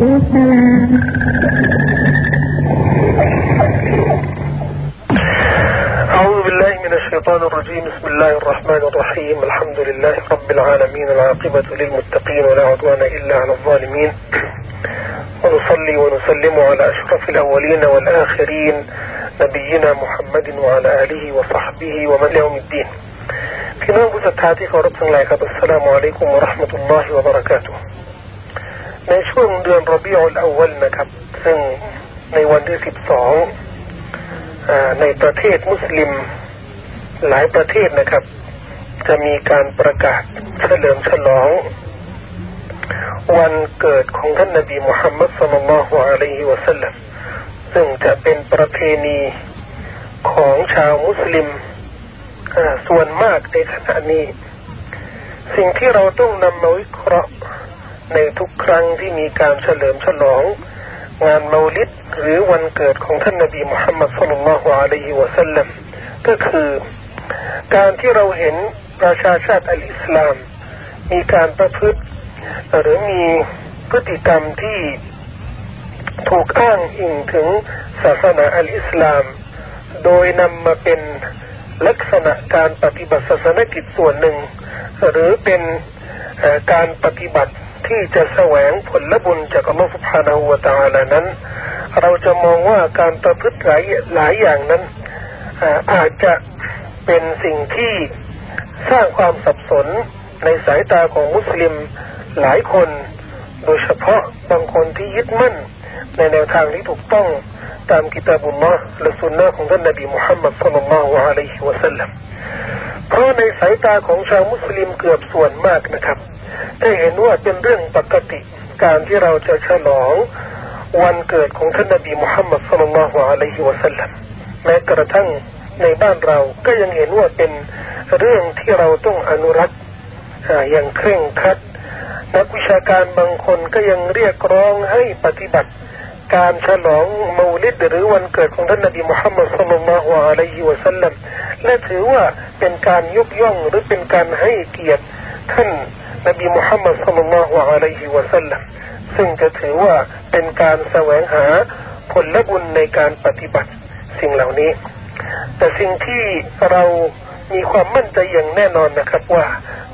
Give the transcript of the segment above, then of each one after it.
والسلام أعوذ بالله من الشيطان الرجيم بسم الله الرحمن الرحيم الحمد لله رب العالمين العاقبة للمتقين ولا عدوان إلا على الظالمين ونصلي ونسلم على أشرف الأولين والآخرين نبينا محمد وعلى آله وصحبه ومن يوم الدين พี่น้องผู้ศรัทธาที่เคารพทั้งหลายครับอัสสลามุอะลัยกุมวะราะห์มะตุลลอฮิวะบะเราะกาตุฮ์ ในช่วงเดือนรอบิอุลอาวลนะครับ ซึ่งในวันที่สิบสองในประเทศมุสลิม หลายประเทศนะครับ จะมีการประกาศเฉลิมฉลอง วันเกิดของท่านนบีมุฮัมมัดสุลลัลฮุอะลัยฮิวะสัลลัมซึ่งจะเป็นประเพณีของชาวมุสลิมส่วนมากในขณะนี้ สิ่งที่เราต้องนำมาวิเคราะห์ ในทุกครั้งที่มีการเฉลิมฉลอง งานมาลิดหรือวันเกิดของท่านนบีมุฮัมมัดสุลลัลฮุอะลัยฮิวะสัลลัมก็คือ การที่เราเห็นประชาชาติอัลอิสลาม มีการประพฤติ หรือมีพฤติกรรมที่ถูกอ้างอิงถึงศาสนาอัลอิสลาม โดยนำมาเป็นลักษณะการปฏิบัติศาสนกิจส่วนหนึ่ง หรือเป็นการปฏิบัติ ที่จะแสวงผลบุญจากอัลลอฮฺสุบฮานาหูวาตาลานั้น เราจะมองว่าการประพฤติหลายหลายอย่างนั้นอาจจะเป็นสิ่งที่สร้างความสับสนในสายตาของมุสลิมหลายคน โดยเฉพาะบางคนที่ยึดมั่น ในแนวทางที่ถูกต้องตามกิตาบุลลอฮ์และสุนนะของท่านนบีมุฮัมมัดสุลลัลลอฮุอะลัยฮิวะสัลลัม เพราะในสายตาของชาวมุสลิมเกือบส่วนมากนะครับได้เห็นว่าเป็นเรื่องปกติการที่เราจะฉลองวันเกิดของท่านนบีมุฮัมมัดสุลลัลลอฮุอะลัยฮิวะสัลลัมแม้กระทั่งในบ้านเราก็ยังเห็นว่าเป็นเรื่องที่เราต้องอนุรักษ์อย่างเคร่งครัด นักวิชาการบางคนก็ยังเรียกร้องให้ปฏิบัติ การฉลองมูลิดหรือวันเกิดของท่านนบีมุฮัมมัดสุลลัลลอฮุอะลัยฮิวะสัลลัม และถือว่าเป็นการยกย่องหรือเป็นการให้เกียรติท่านนบีมุฮัมมัดสุลลัลลอฮุอะลัยฮิวะสัลลัมซึ่งจะถือว่าเป็นการแสวงหาผลบุญในการปฏิบัติสิ่งเหล่านี้ แต่สิ่งที่เรา มีความมั่นใจอย่างแน่นอนนะครับว่า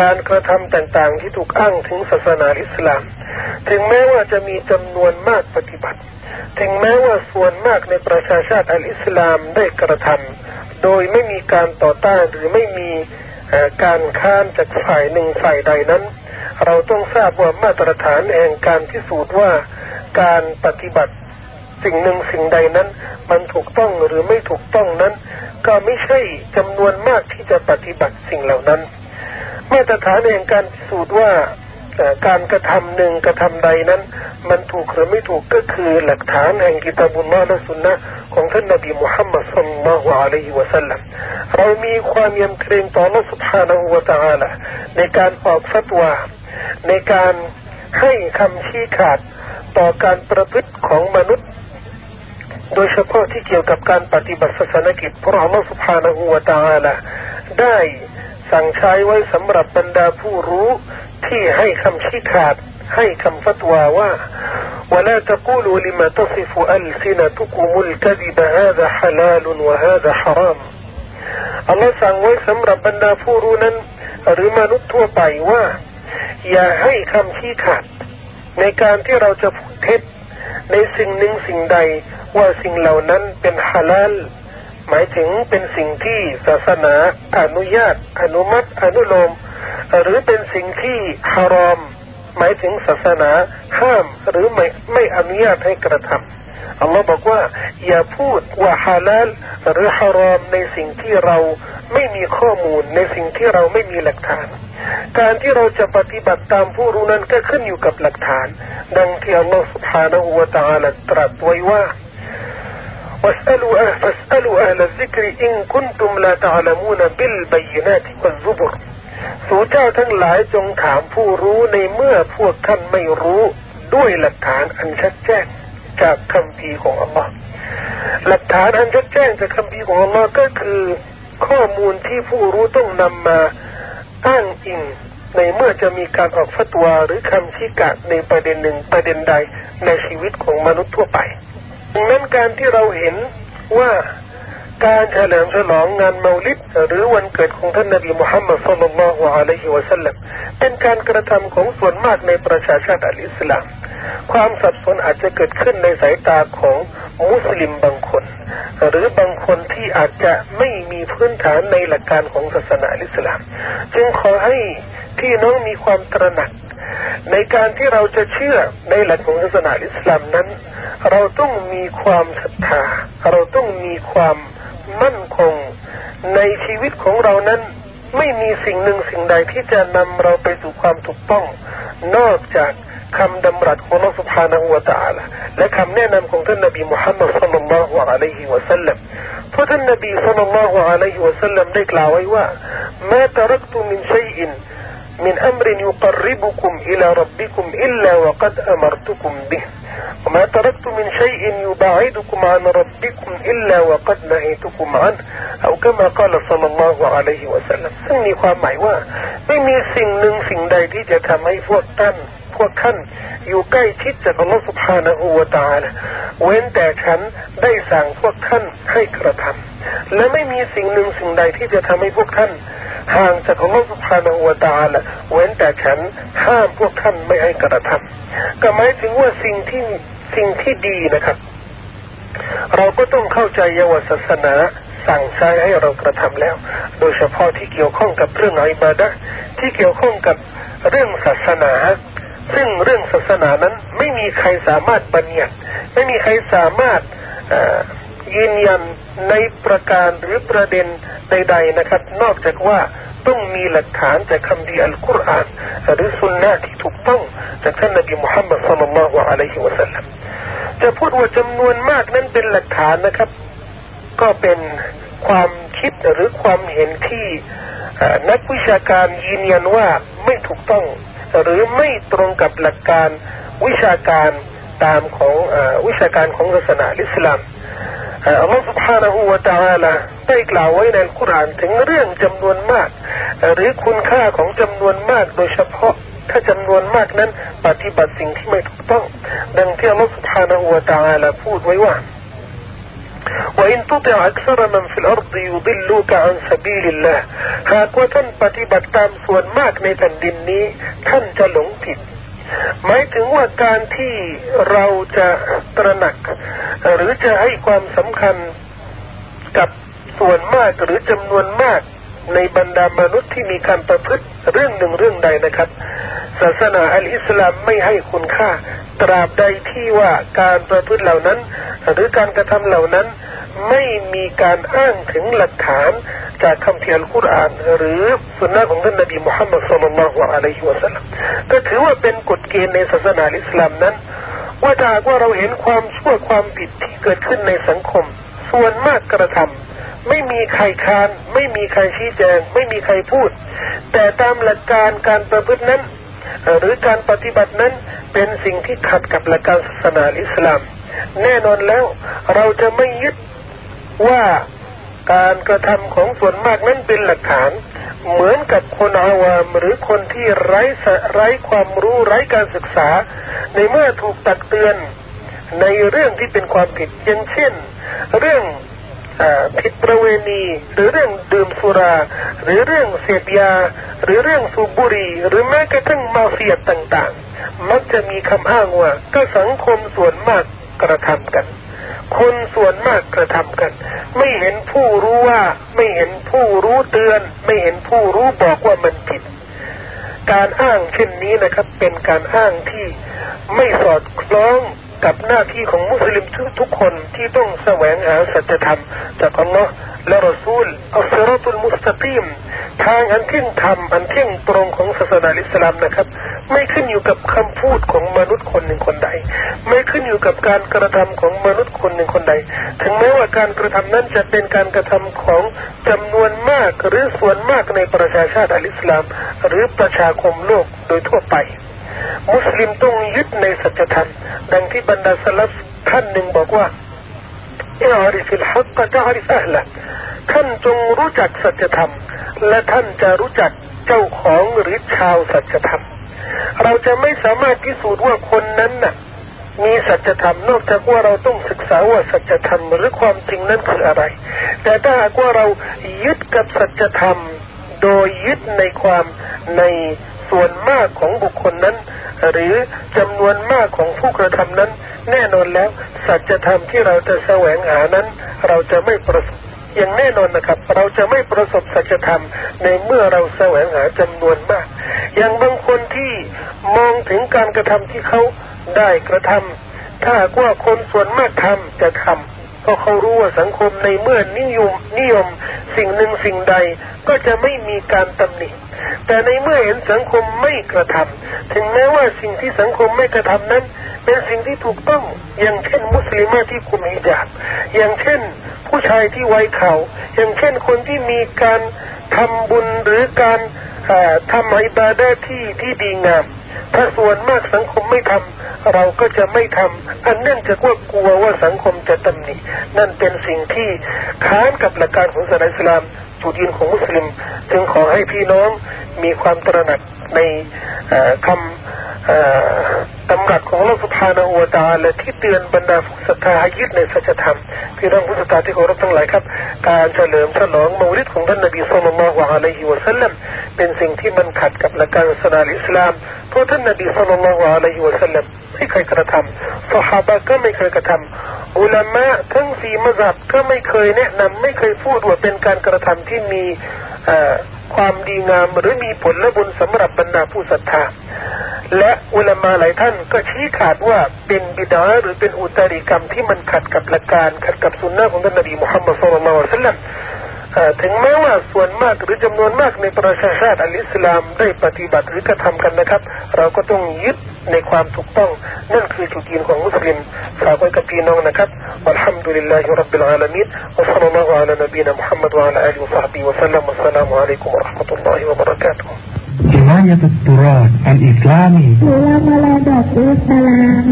การกระทำต่างๆ ที่ถูกอ้างถึงศาสนาอิสลาม ถึงแม้ว่าจะมีจำนวนมากปฏิบัติ ถึงแม้ว่าส่วนมากในประชาชาติอัลอิสลามได้กระทำโดยไม่มีการต่อต้านหรือไม่มีการค้านจากฝ่ายหนึ่งฝ่ายใดนั้น เราต้องทราบว่ามาตรฐานแห่งการพิสูจน์ว่าการปฏิบัติ สิ่งหนึ่งสิ่งใดนั้น มันถูกต้องหรือไม่ถูกต้องนั้น ก็ไม่ใช่จำนวนมากที่จะปฏิบัติสิ่งเหล่านั้น มาตรฐานแห่งการพิสูจน์ว่าการกระทำหนึ่งกระทำใดนั้น มันถูกหรือไม่ถูกก็คือหลักฐานแห่งกิตาบุลมาและสุนนะของท่านนบีมุฮัมมัดสุลลัลฮุอะลัยฮิวะสัลลัมเรามีความยำเกรงต่อ Allah سبحانه และ تعالى ในการออกฟัตวาในการให้คำชี้ขาดต่อการประพฤติของมนุษย์ โดยเฉพาะที่เกี่ยวกับการปฏิบัติศาสนกิจเพราะอัลลอฮฺ سبحانه และ تعالى ได้สั่งใช้ไว้สำหรับบรรดาผู้รู้ที่ให้คำชี้ขาดให้คำฟัตวาว่า ولا تقولوا لما تصف ألسنتكم الكذب هذا حلال وهذا حرام อัลลอฮ์สั่งไว้สำหรับบรรดาผู้รู้นั้น หรือมนุษย์ทั่วไปว่า อย่าให้คำชี้ขาด ในการที่เราจะพูดเท็จ ในสิ่งหนึ่งสิ่งใดว่าสิ่งเหล่านั้นเป็นฮาลาลหมายถึงเป็นสิ่งที่ศาสนาอนุญาต อนุมัติ อนุโลม หรือเป็นสิ่งที่ฮารอม หมายถึงศาสนาห้ามหรือไม่ไม่อนุญาตให้กระทำอัลลอฮ์บอกว่า อย่าพูดว่าฮาลาลหรือฮารอมในสิ่งที่เราไม่มีข้อมูลในสิ่งที่เราไม่มีหลักฐาน การที่เราจะปฏิบัติตามผู้รู้นั้นก็ขึ้นอยู่กับหลักฐาน ดังที่อัลลอฮ์ سبحانه และ تعالى ตรัสไว้ว่า واسألوا أهل فاسألوا أهل الذكر إن كنتم لا تعلمون بالبينات والزبر สู่เจ้าทั้งหลายจงถามผู้รู้ในเมื่อพวกท่านไม่รู้ด้วยหลักฐานอันชัดแจ้งจากคำพีของอัลลอฮ์หลักฐานอันชัดแจ้งจากคำพีของอัลลอฮ์ก็คือข้อมูลที่ผู้รู้ต้องนำมา อ้างอิงในเมื่อจะมีการออกฟัตวาหรือคำชี้กะในประเด็นหนึ่งประเด็นใดในชีวิตของมนุษย์ทั่วไปดังนั้นการที่เราเห็นว่า การเฉลิมฉลองงานเมาลิดหรือวันเกิดของท่านนบีมุฮัมมัดสุลลัลลอฮุอะลัยฮิวะสัลลัมเป็นการกระทำของส่วนมากในประชาชาติอัลอิสลาม ความสับสนอาจจะเกิดขึ้นในสายตาของมุสลิมบางคน หรือบางคนที่อาจจะไม่มีพื้นฐานในหลักการของศาสนาอิสลาม จึงขอให้พี่น้องมีความตระหนักในการที่เราจะเชื่อในหลักของศาสนาอิสลามนั้น เราต้องมีความศรัทธา เราต้องมีความ มั่นคงในชีวิตของเรานั้น ไม่มีสิ่งหนึ่งสิ่งใดที่จะนำเราไปสู่ความถูกต้อง นอกจากคำดำรัสของ Allah سبحانه และ تعالى และคำแนะนำของท่านนบีมุฮัมมัด صلى الله عليه وسلم เพราะท่านนบี صلى الله عليه وسلم ได้กล่าวไว้ว่า ما تركت من شيء من أمر يقربكم إلى ربكم إلا وقد أمرتكم به وما تركت من شيء يبعدكم عن ربكم إلا وقد نهيتكم عنه أو كما قال صلى الله عليه وسلم ซึ่งมีความหมายว่าไม่มีสิ่งหนึ่งสิ่งใดที่จะทำให้พวกท่านพวกท่านอยู่ใกล้ชิดจากอัลลอฮฺสุบฮานะฮูวาตาลเว้นแต่ฉันได้สั่งพวกท่านให้กระทำและไม่มีสิ่งหนึ่งสิ่งใดที่จะทำให้พวกท่าน ห่างจากอัลลอฮฺสุบฮานะฮูวตาลเว้นแต่ฉันห้ามพวกท่านไม่ให้กระทำก็หมายถึงว่าสิ่งที่สิ่งที่ดีนะครับ เราก็ต้องเข้าใจว่าวศาสนาสั่งใช้ให้เรากระทำแล้ว โดยเฉพาะที่เกี่ยวข้องกับเรื่องอิบาดะที่เกี่ยวข้องกับเรื่องศาสนา ซึ่งเรื่องศาสนานั้นไม่มีใครสามารถบัญญัติไม่มีใครสามารถยืนยัน ในประการหรือประเด็นใด ๆนะครับ นอกจากว่าต้องมีหลักฐานจากคำดีอัลกุรอานหรือสุนนะที่ถูกต้องจากท่านนบีมุฮัมมัดสุลลัลลอฮุอะลัยฮิวะสัลลัมจะพูดว่าจำนวนมากนั้นเป็นหลักฐานนะครับ ก็เป็นความคิดหรือความเห็นที่นักวิชาการยืนยันว่าไม่ถูกต้อง หรือไม่ตรงกับหลักการวิชาการตามของอวิชาการของศาสนาอิสลาม อัลลอฮฺ سبحانه และ تعالى ได้กล่าวไว้ในคุรานถึงเรื่องจำนวนมาก หรือคุณค่าของจำนวนมาก โดยเฉพาะถ้าจำนวนมากนั้นปฏิบัติสิ่งที่ไม่ถูกต้อง ดังที่อัลลอฮฺ سبحانه และ تعالى พูดไว้ว่า وإن تطع أكثر من في الأرض يضلوك عن سبيل الله หากว่าท่านปฏิบัติตามส่วนมากในแผ่นดินนี้ ท่านจะหลงผิด หมายถึงว่าการที่เราจะตระหนัก หรือจะให้ความสำคัญกับส่วนมากหรือจำนวนมากในบรรดามนุษย์ที่มีการประพฤติเรื่องหนึ่งเรื่องใดนะครับ ศาสนาอัลอิสลามไม่ให้คุณค่า ตราบใดที่ว่าการประพฤติเหล่านั้น หรือการกระทำเหล่านั้น ไม่มีการอ้างถึงหลักฐานจากคำเทียนคุรานหรือสุนนะของท่านนบีมุฮัมมัดสุลลัลลอฮุอะลัยฮิวะสัลลัมก็ถือว่าเป็นกฎเกณฑ์ในศาสนาอิสลามนั้น ว่าถ้าว่าเราเห็นความชั่วความผิดที่เกิดขึ้นในสังคม ส่วนมากกระทำไม่มีใครค้าน ไม่มีใครชี้แจง ไม่มีใครพูด แต่ตามหลักการการประพฤตินั้น หรือการปฏิบัตินั้นเป็นสิ่งที่ขัดกับหลักการศาสนาอิสลาม แน่นอนแล้วเราจะไม่ยึด ว่าการกระทำของส่วนมากนั้นเป็นหลักฐาน เหมือนกับคนอาวามหรือคนที่ไร้ไร้ความรู้ไร้การศึกษา ในเมื่อถูกตักเตือนในเรื่องที่เป็นความผิดอย่างเช่น เรื่องผิดประเวณีหรือเรื่องดื่มสุรา หรือเรื่องเสพยา หรือเรื่องสูบบุหรี่หรือแม้กระทั่งมาเฟียต่างๆ มักจะมีคำอ้างว่าก็สังคมส่วนมากกระทำกัน คนส่วนมากกระทำกัน ไม่เห็นผู้รู้ว่า ไม่เห็นผู้รู้เตือน ไม่เห็นผู้รู้บอกว่ามันผิด การอ้างเช่นนี้นะครับ เป็นการอ้างที่ไม่สอดคล้องกับหน้าที่ของมุสลิมทุกคนที่ต้องแสวงหาสัจธรรมจากอัลลอฮ์และรอซูลอัลสรตุลมุสตะกีมทางอันเที่ยงธรรมอันเที่ยงตรงของศาสนาอิสลามนะครับ ไม่ขึ้นอยู่กับคำพูดของมนุษย์คนหนึ่งคนใด ไม่ขึ้นอยู่กับการกระทำของมนุษย์คนหนึ่งคนใด ถึงแม้ว่าการกระทำนั้นจะเป็นการกระทำของจำนวนมากหรือส่วนมากในประชาชาติอัลอิสลาม หรือประชาคมโลกโดยทั่วไป มุสลิมต้องยึดในสัจธรรม ดังที่บรรดาสลับท่านหนึ่งบอกว่าอิอาริฟิลฮักกะจะอาริฟอัลละ ท่านจงรู้จักสัจธรรม และท่านจะรู้จักเจ้าของหรือชาวสัจธรรม เราจะไม่สามารถพิสูจน์ว่าคนนั้นน่ะ มีสัจธรรมนอกจากว่าเราต้องศึกษาว่าสัจธรรมหรือความจริงนั้นคืออะไร แต่ถ้าหากว่าเรายึดกับสัจธรรม โดยยึดในความในส่วนมากของบุคคลนั้น หรือจำนวนมากของผู้กระทำนั้น แน่นอนแล้ว สัจธรรมที่เราจะแสวงหานั้น เราจะไม่ประสบ อย่างแน่นอนนะครับ เราจะไม่ประสบสัจธรรมในเมื่อเราแสวงหาจำนวนมาก อย่างบางคนที่มองถึงการกระทำที่เขาได้กระทำถ้าว่าคนส่วนมากทำจะทำเพราะเขารู้ว่าสังคมในเมื่อนิยมนิยมสิ่งหนึ่งสิ่งใดก็จะไม่มีการตำหนิแต่ในเมื่อเห็นสังคมไม่กระทำถึงแม้ว่าสิ่งที่สังคมไม่กระทำนั้น เป็นสิ่งที่ถูกต้องอย่างเช่นมุสลิมที่คุมฮิญาบอย่างเช่น ผู้ชายที่ไว้เขาอย่างเช่นคนที่มีการทำบุญหรือการทำอิบาดะที่ที่ดีงามถ้าส่วนมากสังคมไม่ทำเราก็จะไม่ทำอันเนื่องจากว่ากลัวว่าสังคมจะตำหนินั่นเป็นสิ่งที่ค้านกับหลักการของศาสนาอิสลามจุดยืนของมุสลิม จึงขอให้พี่น้องมีความตระหนักในคำ ตำรัสของโลกสุภาณอวตาและที่เตือนบรรดาผู้ศรัทธาให้ยึดในสัจธรรมพี่น้องผู้ศรัทธาที่เคารพทั้งหลายครับ การเฉลิมฉลองมาวลิดของท่านนบีสุลต่านละฮ์อะลัยฮิวะสัลลัมเป็นสิ่งที่มันขัดกับหลักการศาสนาอิสลามเพราะท่านนบีสุลต่านละฮ์อะลัยฮิวะสัลลัมไม่เคยกระทำสหายก็ไม่เคยกระทำอุลามะทั้งสี่มัซับก็ไม่เคยแนะนำไม่เคยพูดว่าเป็นการกระทำที่มีความดีงามหรือมีผลและบุญสำหรับบรรดาผู้ศรัทธา และอุลามาหลายท่านก็ชี้ขาดว่าเป็นบิดอะฮ์หรือเป็นอุตริกรรมที่มันขัดกับหลักการขัดกับสุนนะของท่านนบีมุฮัมมัดصلى الله عليه وسلمถึงแม้ว่าส่วนมากหรือจำนวนมากในประชาชาติอัลอิสลามได้ปฏิบัติหรือกระทำกันนะครับ เราก็ต้องยึดในความถูกต้องนั่นคือจุดยืนของมุสลิมฝากไว้กับพี่น้องนะครับالحمد لله رب العالمينวะซัลลัลลอฮุอะลานบีนะมุฮัมมัดวะอะลอาลีวะซอฮบิวะซัลลัมอัสสลามุอะลัยกุมวะราะห์มะตุลลอฮิวะบะ جماعة التراث الإسلامي إلى بلدة السلام